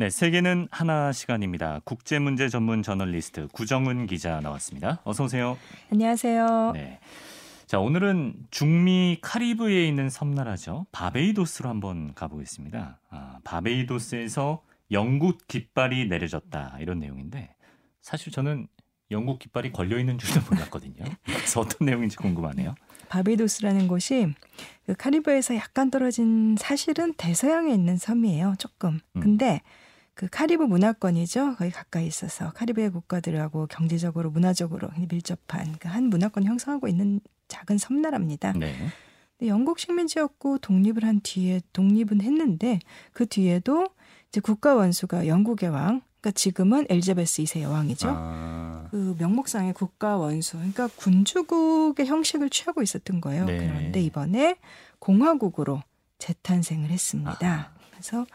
네, 세계는 하나 시간입니다. 국제 문제 전문 저널리스트 구정은 기자 나왔습니다. 어서 오세요. 안녕하세요. 네. 자, 오늘은 중미 카리브해에 있는 섬나라죠. 바베이도스로 한번 가보겠습니다. 아, 바베이도스에서 영국 깃발이 내려졌다 이런 내용인데 사실 저는 영국 깃발이 걸려 있는 줄도 몰랐거든요. 그래서 어떤 내용인지 궁금하네요. 바베이도스라는 곳이 그 카리브해에서 약간 떨어진 사실은 대서양에 있는 섬이에요. 조금. 음. 근데 그 카리브 문화권이죠. 거의 가까이 있어서 카리브해 국가들하고 경제적으로 문화적으로 밀접한 그 한 문화권 형성하고 있는 작은 섬나라입니다. 네. 근데 영국 식민지였고 독립을 한 뒤에 독립은 했는데 그 뒤에도 이제 국가 원수가 영국의 왕, 그러니까 지금은 엘자베스 2세 여왕이죠. 아, 그 명목상의 국가 원수, 그러니까 군주국의 형식을 취하고 있었던 거예요. 네. 그런데 이번에 공화국으로 재탄생을 했습니다. 아하. 그래서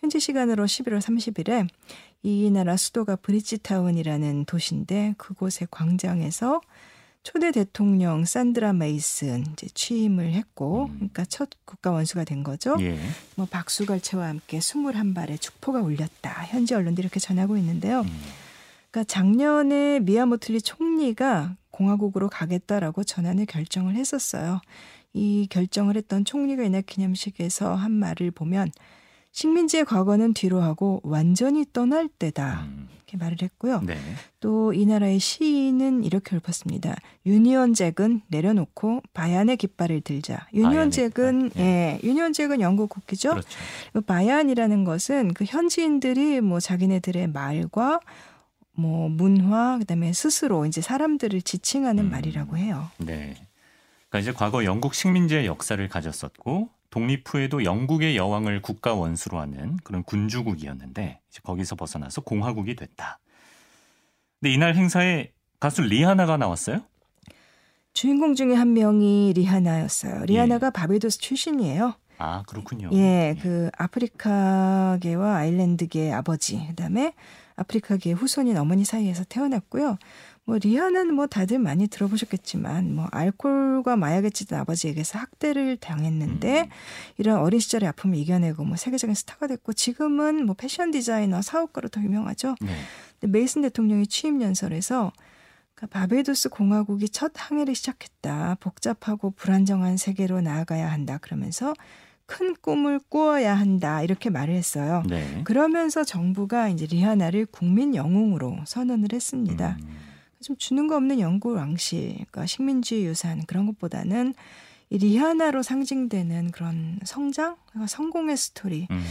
현지 시간으로 11월 30일에 이 나라 수도가 브리지타운이라는 도시인데 그곳의 광장에서 초대 대통령 산드라 메이슨 이제 취임을 했고, 음. 그러니까 첫 국가 원수가 된 거죠. 예. 뭐 박수갈채와 함께 21발의 축포가 울렸다. 현지 언론들이 이렇게 전하고 있는데요. 음, 그러니까 작년에 미야모틀리 총리가 공화국으로 가겠다라고 전환을 결정을 했었어요. 이 결정을 했던 총리가 이날 기념식에서 한 말을 보면 식민지의 과거는 뒤로 하고 완전히 떠날 때다. 음, 이렇게 말을 했고요. 네. 또이 나라의 시인은 이렇게 읊었습니다. 유니언 잭은 내려놓고 바얀의 깃발을 들자. 유니언 바얀의 잭은 깃발, 예, 유니언 잭은 영국 국기죠. 그렇죠. 그 바얀이라는 것은 그 현지인들이 뭐 자기네들의 말과 뭐 문화 그다음에 스스로 이제 사람들을 지칭하는 음. 말이라고 해요. 네. 그러니까 이제 과거 영국 식민지의 역사를 가졌었고 독립 후에도 영국의 여왕을 국가 원수로 하는 그런 군주국이었는데 이제 거기서 벗어나서 공화국이 됐다. 근데 이날 행사에 가수 리하나가 나왔어요? 주인공 중에 한 명이 리하나였어요. 리하나가 바베도스 출신이에요. 아 그렇군요. 예, 그 아프리카계와 아일랜드계의 아버지, 그다음에 아프리카계의 후손인 어머니 사이에서 태어났고요. 뭐 리하나는 뭐 다들 많이 들어보셨겠지만 뭐 알코올과 마약에 찌든 아버지에게서 학대를 당했는데 음. 이런 어린 시절의 아픔을 이겨내고 뭐 세계적인 스타가 됐고 지금은 뭐 패션 디자이너 사업가로 더 유명하죠. 네. 근데 메이슨 대통령이 취임 연설에서 그러니까 바베도스 공화국이 첫 항해를 시작했다. 복잡하고 불안정한 세계로 나아가야 한다. 그러면서 큰 꿈을 꾸어야 한다. 이렇게 말을 했어요. 네. 그러면서 정부가 이제 리하나를 국민 영웅으로 선언을 했습니다. 음, 좀 주는 거 없는 영국 왕실, 그러니까 식민주의 유산 그런 것보다는 이 리하나로 상징되는 그런 성장, 그러니까 성공의 스토리 음,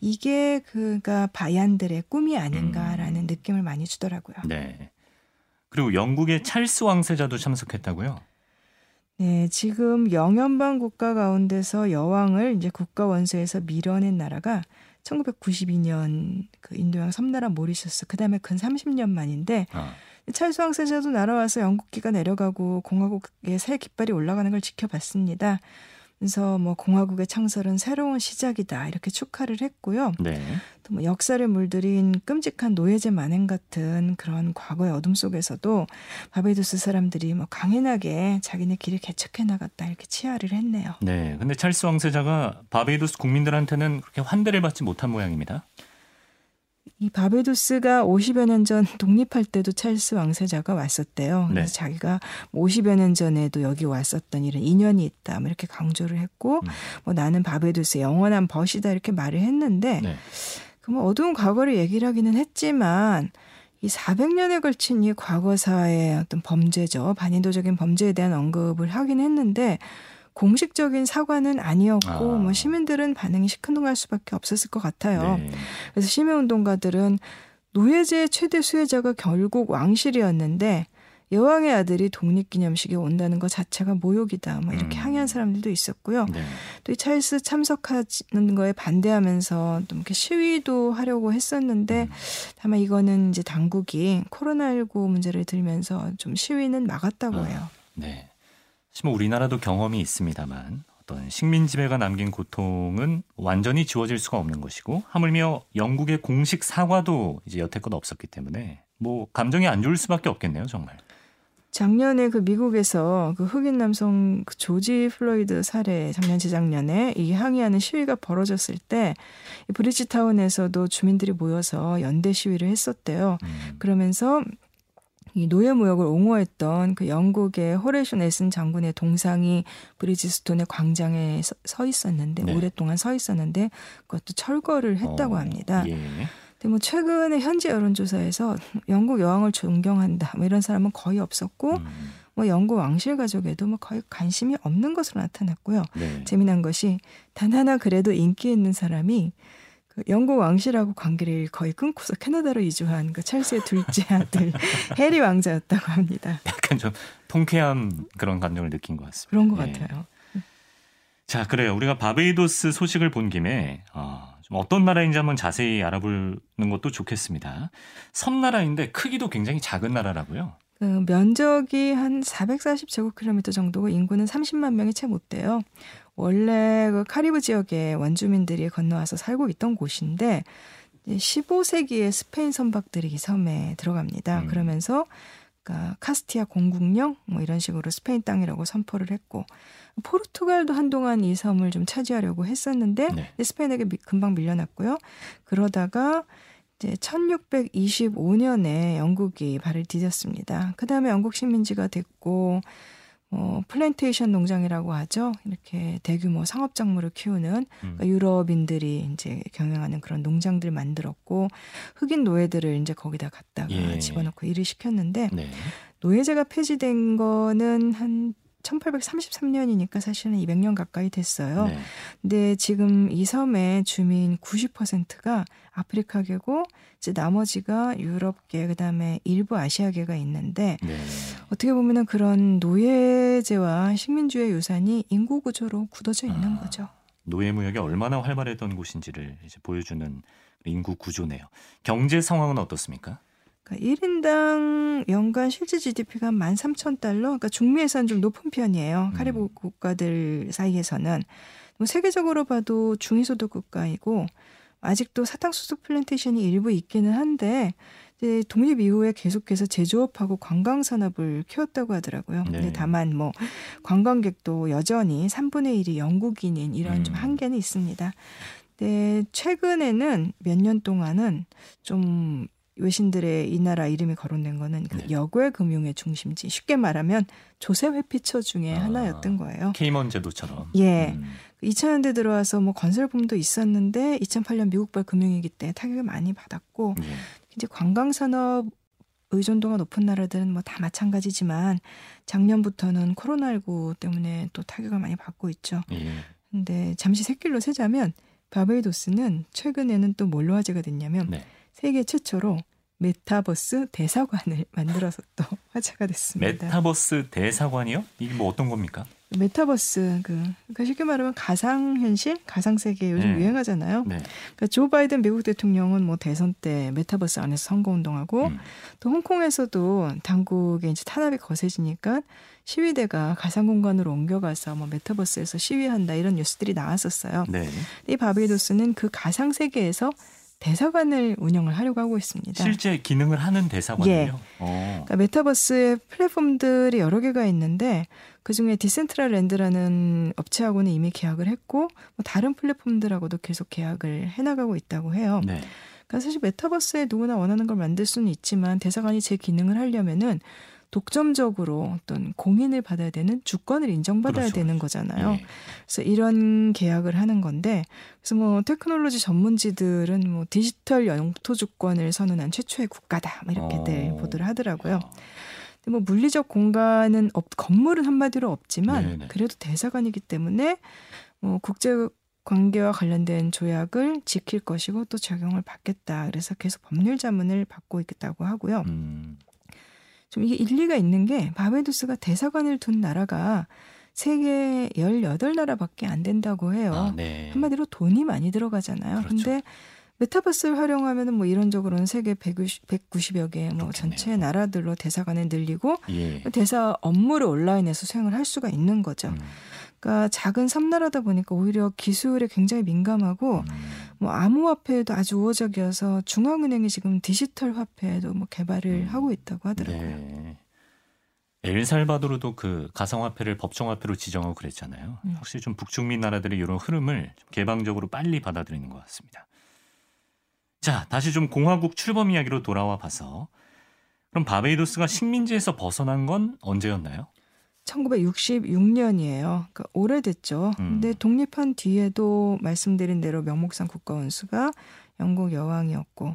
이게 그가 바얀들의 꿈이 아닌가라는 느낌을 많이 주더라고요. 네. 그리고 영국의 찰스 왕세자도 참석했다고요? 네, 지금 영연방 국가 가운데서 여왕을 이제 국가 원수에서 밀어낸 나라가 1992년 그 인도양 섬나라 모리셔스 그다음에 근 30년 만인데 아, 찰스 왕세자도 날아와서 영국기가 내려가고 공화국의 새 깃발이 올라가는 걸 지켜봤습니다. 그래서 뭐 공화국의 창설은 새로운 시작이다 이렇게 축하를 했고요. 네. 또 뭐 역사를 물들인 끔찍한 노예제 만행 같은 그런 과거의 어둠 속에서도 바베이도스 사람들이 뭐 강인하게 자기네 길을 개척해 나갔다 이렇게 치하를 했네요. 네. 근데 찰스 왕세자가 바베이도스 국민들한테는 그렇게 환대를 받지 못한 모양입니다. 이 바베도스가 50여 년 전 독립할 때도 찰스 왕세자가 왔었대요. 그래서 네. 자기가 50여 년 전에도 여기 왔었던 이런 인연이 있다. 뭐 이렇게 강조를 했고, 음. 뭐 나는 바베도스의 영원한 벗이다 이렇게 말을 했는데, 네. 그뭐 어두운 과거를 얘기를 하기는 했지만 이 400년에 걸친 이 과거사의 어떤 범죄죠. 반인도적인 범죄에 대한 언급을 하긴 했는데 공식적인 사과는 아니었고 아. 뭐 시민들은 반응이 시큰둥할 수밖에 없었을 것 같아요. 네. 그래서 시민운동가들은 노예제의 최대 수혜자가 결국 왕실이었는데 여왕의 아들이 독립기념식에 온다는 것 자체가 모욕이다. 뭐 이렇게 음. 항의한 사람들도 있었고요. 네. 또이 찰스 참석하는 거에 반대하면서 좀 이렇게 시위도 하려고 했었는데 음. 다만 이거는 이제 당국이 코로나19 문제를 들면서 좀 시위는 막았다고 아. 해요. 네. 사실 뭐 우리나라도 경험이 있습니다만 어떤 식민 지배가 남긴 고통은 완전히 지워질 수가 없는 것이고 하물며 영국의 공식 사과도 이제 여태껏 없었기 때문에 뭐 감정이 안 좋을 수밖에 없겠네요, 정말. 작년에 그 미국에서 그 흑인 남성 그 조지 플로이드 살해 작년 재작년에 이 항의하는 시위가 벌어졌을 때 브리지타운에서도 주민들이 모여서 연대 시위를 했었대요. 음. 그러면서 이 노예 무역을 옹호했던 그 영국의 호레이션 넬슨 장군의 동상이 브리지스톤의 광장에 서, 서 있었는데 네. 오랫동안 서 있었는데 그것도 철거를 했다고 어, 합니다. 예. 근데 뭐 최근에 현지 여론조사에서 영국 여왕을 존경한다 뭐 이런 사람은 거의 없었고 음. 뭐 영국 왕실 가족에도 뭐 거의 관심이 없는 것으로 나타났고요. 네. 재미난 것이 단 하나 그래도 인기 있는 사람이 그 영국 왕실하고 관계를 거의 끊고서 캐나다로 이주한 그 찰스의 둘째 아들 해리 왕자였다고 합니다. 약간 좀 통쾌한 그런 감정을 느낀 것 같습니다. 그런 것 네. 같아요. 자, 그래요. 우리가 바베이도스 소식을 본 김에 어, 어떤 나라인지 한번 자세히 알아보는 것도 좋겠습니다. 섬나라인데 크기도 굉장히 작은 나라라고요. 그 면적이 한 440제곱킬로미터 정도고 인구는 30만 명이 채 못 돼요. 원래 그 카리브 지역에 원주민들이 건너와서 살고 있던 곳인데 15세기에 스페인 선박들이 이 섬에 들어갑니다. 음. 그러면서 그러니까 카스티아 공국령 뭐 이런 식으로 스페인 땅이라고 선포를 했고 포르투갈도 한동안 이 섬을 좀 차지하려고 했었는데 네. 스페인에게 미, 금방 밀려났고요. 그러다가 이제 1625년에 영국이 발을 디뎠습니다. 그 다음에 영국 식민지가 됐고 어, 플랜테이션 농장이라고 하죠. 이렇게 대규모 상업 작물을 키우는 음. 그러니까 유럽인들이 이제 경영하는 그런 농장들 만들었고 흑인 노예들을 이제 거기다 갖다가 예. 집어넣고 일을 시켰는데 네. 노예제가 폐지된 거는 한 1833년이니까 사실은 200년 가까이 됐어요. 네. 근데 지금 이 섬의 주민 90%가 아프리카계고 이제 나머지가 유럽계 그다음에 일부 아시아계가 있는데 네. 어떻게 보면은 그런 노예제와 식민주의 유산이 인구 구조로 굳어져 있는 아, 거죠. 노예 무역이 얼마나 활발했던 곳인지를 이제 보여주는 인구 구조네요. 경제 상황은 어떻습니까? 그러니까 1인당 연간 실질 GDP가 13,000달러, 그러니까 중미에서는 좀 높은 편이에요. 음. 카리브 국가들 사이에서는. 뭐 세계적으로 봐도 중위소득 국가이고 아직도 사탕수수 플랜테이션이 일부 있기는 한데 이제 독립 이후에 계속해서 제조업하고 관광 산업을 키웠다고 하더라고요. 네. 근데 다만 뭐 관광객도 여전히 3분의 1이 영국인인 이런 음. 좀 한계는 있습니다. 근데 최근에는 몇 년 동안은 좀 외신들의 이 나라 이름이 거론된 거는 그 네. 역외 금융의 중심지 쉽게 말하면 조세 회피처 중에 아, 하나였던 거예요. 케이먼 제도처럼. 예. 음. 2000년대 들어와서 뭐 건설붐도 있었는데 2008년 미국발 금융위기 때 타격을 많이 받았고 예. 이제 관광 산업 의존도가 높은 나라들은 뭐 다 마찬가지지만 작년부터는 코로나19 때문에 또 타격을 많이 받고 있죠. 예. 근데 잠시 새길로 세자면 바베이도스는 최근에는 또 뭘로 화제가 됐냐면 네. 세계 최초로 메타버스 대사관을 만들어서 또 화제가 됐습니다. 메타버스 대사관이요? 이게 뭐 어떤 겁니까? 메타버스 그 그러니까 쉽게 말하면 가상 현실, 가상 세계 요즘 네. 유행하잖아요. 네. 그러니까 조 바이든 미국 대통령은 뭐 대선 때 메타버스 안에서 선거 운동하고 음. 또 홍콩에서도 당국의 이제 탄압이 거세지니까 시위대가 가상 공간으로 옮겨가서 뭐 메타버스에서 시위한다 이런 뉴스들이 나왔었어요. 네. 이 바비도스는 그 가상 세계에서 대사관을 운영을 하려고 하고 있습니다. 실제 기능을 하는 대사관이요? 예. 어. 그러니까 메타버스의 플랫폼들이 여러 개가 있는데 그 중에 디센트럴 랜드라는 업체하고는 이미 계약을 했고 뭐 다른 플랫폼들하고도 계속 계약을 해나가고 있다고 해요. 네. 그러니까 사실 메타버스에 누구나 원하는 걸 만들 수는 있지만 대사관이 제 기능을 하려면은 독점적으로 어떤 공인을 받아야 되는 주권을 인정받아야 그렇죠. 되는 거잖아요. 네. 그래서 이런 계약을 하는 건데 그래서 뭐 테크놀로지 전문지들은 뭐 디지털 영토 주권을 선언한 최초의 국가다 뭐 이렇게들 어. 보도를 하더라고요. 어. 근데 뭐 물리적 공간은 없, 건물은 한마디로 없지만 네네. 그래도 대사관이기 때문에 뭐 국제 관계와 관련된 조약을 지킬 것이고 또 적용을 받겠다. 그래서 계속 법률 자문을 받고 있겠다고 하고요. 음. 좀 이게 일리가 있는 게 바베두스가 대사관을 둔 나라가 세계 18나라밖에 안 된다고 해요. 아, 네. 한마디로 돈이 많이 들어가잖아요. 그렇죠. 근데 메타버스를 활용하면은 뭐 이론적으로는 세계 190, 190여 개 뭐 전체 나라들로 대사관을 늘리고 예. 대사 업무를 온라인에서 수행을 할 수가 있는 거죠. 음. 그러니까 작은 섬나라다 보니까 오히려 기술에 굉장히 민감하고 음. 뭐 암호화폐에도 아주 우호적이어서 중앙은행이 지금 디지털 화폐도 뭐 개발을 음. 하고 있다고 하더라고요. 네. 엘살바도르도 그 가상화폐를 법정화폐로 지정하고 그랬잖아요. 음. 확실히 좀 북중미 나라들의 이런 흐름을 좀 개방적으로 빨리 받아들이는 것 같습니다. 자, 다시 좀 공화국 출범 이야기로 돌아와 봐서 그럼 바베이도스가 식민지에서 벗어난 건 언제였나요? 1966년이에요. 그러니까 오래됐죠. 음. 근데 독립한 뒤에도 말씀드린 대로 명목상 국가원수가 영국 여왕이었고,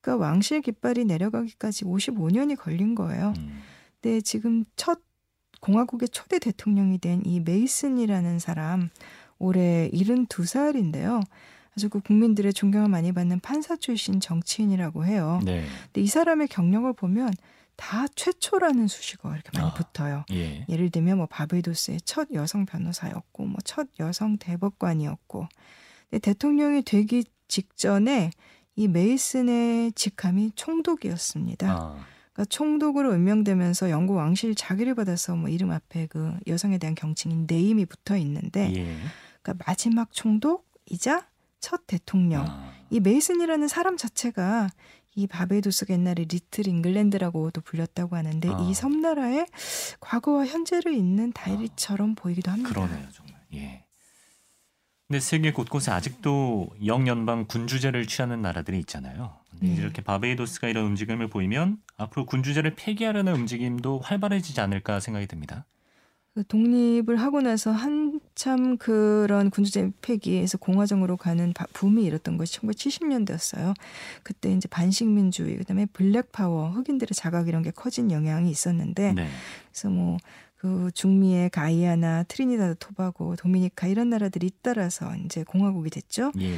그러니까 왕실 깃발이 내려가기까지 55년이 걸린 거예요. 음. 근데 지금 첫 공화국의 초대 대통령이 된 이 메이슨이라는 사람 올해 72살인데요. 아주 그 국민들의 존경을 많이 받는 판사 출신 정치인이라고 해요. 네. 근데 이 사람의 경력을 보면 다 최초라는 수식어 이렇게 많이 아. 붙어요. 예. 예를 들면 뭐 바베도스의 첫 여성 변호사였고 뭐 첫 여성 대법관이었고 대통령이 되기 직전에 이 메이슨의 직함이 총독이었습니다. 아, 그러니까 총독으로 임명되면서 영국 왕실 작위를 받아서 뭐 이름 앞에 그 여성에 대한 경칭인 네임이 붙어 있는데 예. 그러니까 마지막 총독이자 첫 대통령 아, 이 메이슨이라는 사람 자체가 이 바베도스가 옛날에 리틀 잉글랜드라고도 불렸다고 하는데 아. 이 섬나라의 과거와 현재를 잇는 다리처럼 보이기도 합니다. 그러네요, 정말. 예. 근데 세계 곳곳에 아직도 영연방 군주제를 취하는 나라들이 있잖아요. 네. 이렇게 바베이도스가 이런 움직임을 보이면 앞으로 군주제를 폐기하려는 움직임도 활발해지지 않을까 생각이 듭니다. 그 독립을 하고 나서 한 참 그런 군주제 폐기에서 공화정으로 가는 바- 붐이 일었던 것이 1970년대였어요. 그때 이제 반식민주의, 그다음에 Black Power, 흑인들의 자각 이런 게 커진 영향이 있었는데 네. 그래서 뭐그 중미의 가이아나 트리니다드 토바고 도미니카 이런 나라들이 잇따라서 이제 공화국이 됐죠. 예.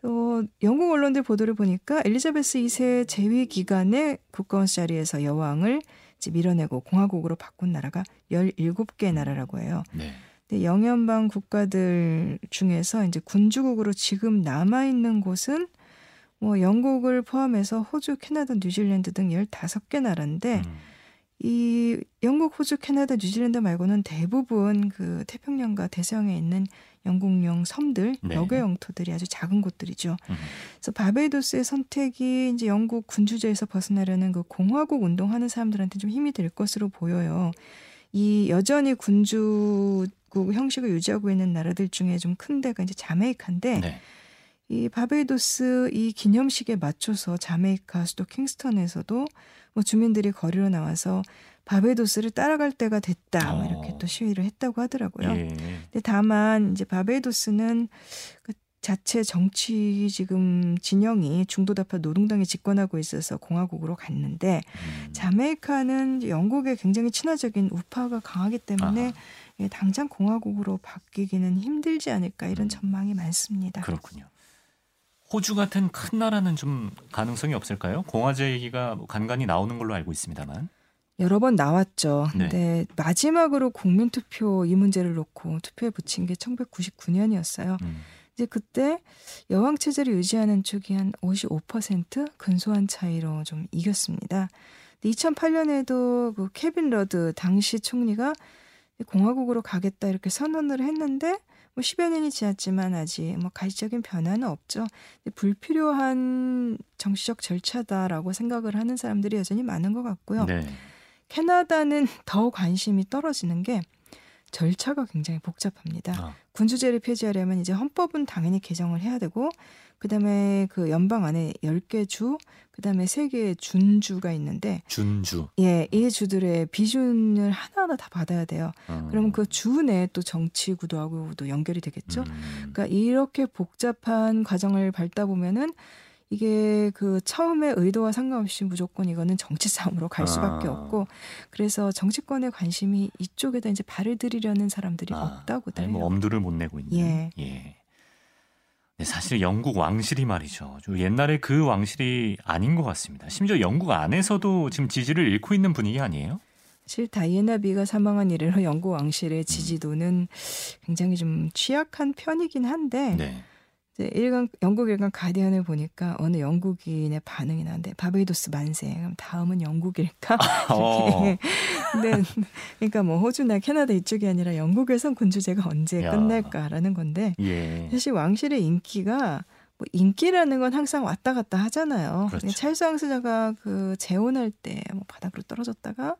그래서 영국 언론들 보도를 보니까 엘리자베스 2세 재위 기간에 국가원 자리에서 여왕을 이제 밀어내고 공화국으로 바꾼 나라가 17개 나라라고 해요. 네. 근데 영연방 국가들 중에서 이제 군주국으로 지금 남아 있는 곳은 뭐 영국을 포함해서 호주, 캐나다, 뉴질랜드 등 15개 나라인데 음. 이 영국, 호주, 캐나다, 뉴질랜드 말고는 대부분 그 태평양과 대서양에 있는 영국령 섬들, 네. 여객 영토들이 아주 작은 곳들이죠. 음. 그래서 바베이도스의 선택이 이제 영국 군주제에서 벗어나려는 그 공화국 운동하는 사람들한테 좀 힘이 될 것으로 보여요. 이 여전히 군주 국 형식을 유지하고 있는 나라들 중에 좀 큰 데가 이제 자메이카인데 네. 이 바베이도스 이 기념식에 맞춰서 자메이카 수도 킹스턴에서도 뭐 주민들이 거리로 나와서 바베이도스를 따라갈 때가 됐다 뭐 이렇게 어. 또 시위를 했다고 하더라고요. 예. 근데 다만 이제 바베이도스는 그 자체 정치 지금 진영이 중도다파 노동당이 집권하고 있어서 공화국으로 갔는데 음. 자메이카는 영국에 굉장히 친화적인 우파가 강하기 때문에. 예, 당장 공화국으로 바뀌기는 힘들지 않을까 이런 음. 전망이 많습니다. 그렇군요. 호주 같은 큰 나라는 좀 가능성이 없을까요? 공화제 얘기가 뭐 간간히 나오는 걸로 알고 있습니다만. 여러 번 나왔죠. 네. 근데 마지막으로 국민투표 이 문제를 놓고 투표에 붙인 게 1999년이었어요. 음. 이제 그때 여왕 체제를 유지하는 쪽이 한 55% 근소한 차이로 좀 이겼습니다. 근데 2008년에도 그 케빈 러드 당시 총리가 공화국으로 가겠다 이렇게 선언을 했는데 뭐 10여 년이 지났지만 아직 뭐 가시적인 변화는 없죠. 불필요한 정치적 절차다라고 생각을 하는 사람들이 여전히 많은 것 같고요. 네. 캐나다는 더 관심이 떨어지는 게 절차가 굉장히 복잡합니다. 아, 군주제를 폐지하려면 이제 헌법은 당연히 개정을 해야 되고 그다음에 그 연방 안에 10개 주, 그다음에 3개의 준주가 있는데 준주. 예, 이 주들의 비준을 하나하나 다 받아야 돼요. 어. 그러면 그 주 내에 또 정치 구도하고도 연결이 되겠죠. 음. 그러니까 이렇게 복잡한 과정을 밟다 보면은 이게 그 처음에 의도와 상관없이 무조건 이거는 정치 싸움으로 갈 수밖에 아. 없고 그래서 정치권의 관심이 이쪽에다 이제 발을 들이려는 사람들이 아, 없다고들 아니, 해요. 뭐 엄두를 못 내고 있는. 예. 네, 사실 영국 왕실이 말이죠. 좀 옛날에 그 왕실이 아닌 것 같습니다. 심지어 영국 안에서도 지금 지지를 잃고 있는 분위기 아니에요? 사실 다이애나 비가 사망한 이래로 영국 음. 왕실의 지지도는 굉장히 좀 취약한 편이긴 한데 네. 이제 일간 영국 일간 가디언을 보니까 어느 영국인의 반응이 나는데 바베이도스 만세. 그럼 다음은 영국일까? 어. 이렇게. 근데 그러니까 뭐 호주나 캐나다 이쪽이 아니라 영국에선 군주제가 언제 야. 끝날까라는 건데 예. 사실 왕실의 인기가 뭐 인기라는 건 항상 왔다 갔다 하잖아요. 그렇죠. 찰스 왕세자가 그 재혼할 때 뭐 바닥으로 떨어졌다가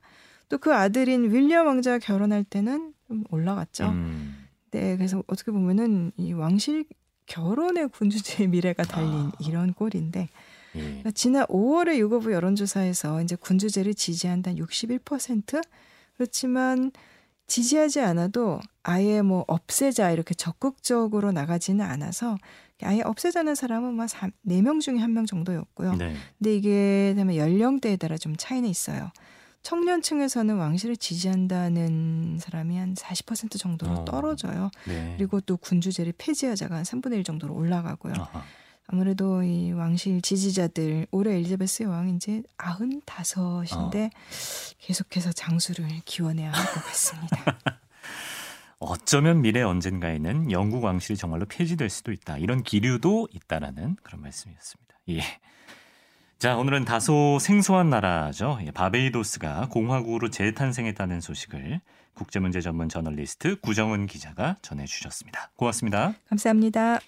또 그 아들인 윌리엄 왕자가 결혼할 때는 좀 올라갔죠. 음. 네, 그래서 어떻게 보면은 이 왕실 결혼의 군주제의 미래가 달린 아. 이런 꼴인데 예. 그러니까 지난 5월의 유거부 여론조사에서 이제 군주제를 지지한다는 61% 그렇지만 지지하지 않아도 아예 뭐 없애자 이렇게 적극적으로 나가지는 않아서 아예 없애자는 사람은 막 4명 중에 한 명 정도였고요. 네. 근데 이게 그다음에 연령대에 따라 좀 차이는 있어요. 청년층에서는 왕실을 지지한다는 사람이 한 40% 정도로 어. 떨어져요. 네. 그리고 또 군주제를 폐지하자가 한 3분의 1 정도로 올라가고요. 아하. 아무래도 이 왕실 지지자들 올해 엘리자베스 여왕 이제 95인데 계속해서 장수를 기원해야 할 것 같습니다. 어쩌면 미래 언젠가에는 영국 왕실이 정말로 폐지될 수도 있다. 이런 기류도 있다라는 그런 말씀이었습니다. 예. 자, 오늘은 다소 생소한 나라죠. 예, 바베이도스가 공화국으로 재탄생했다는 소식을 국제문제 전문 저널리스트 구정은 기자가 전해주셨습니다. 고맙습니다. 감사합니다.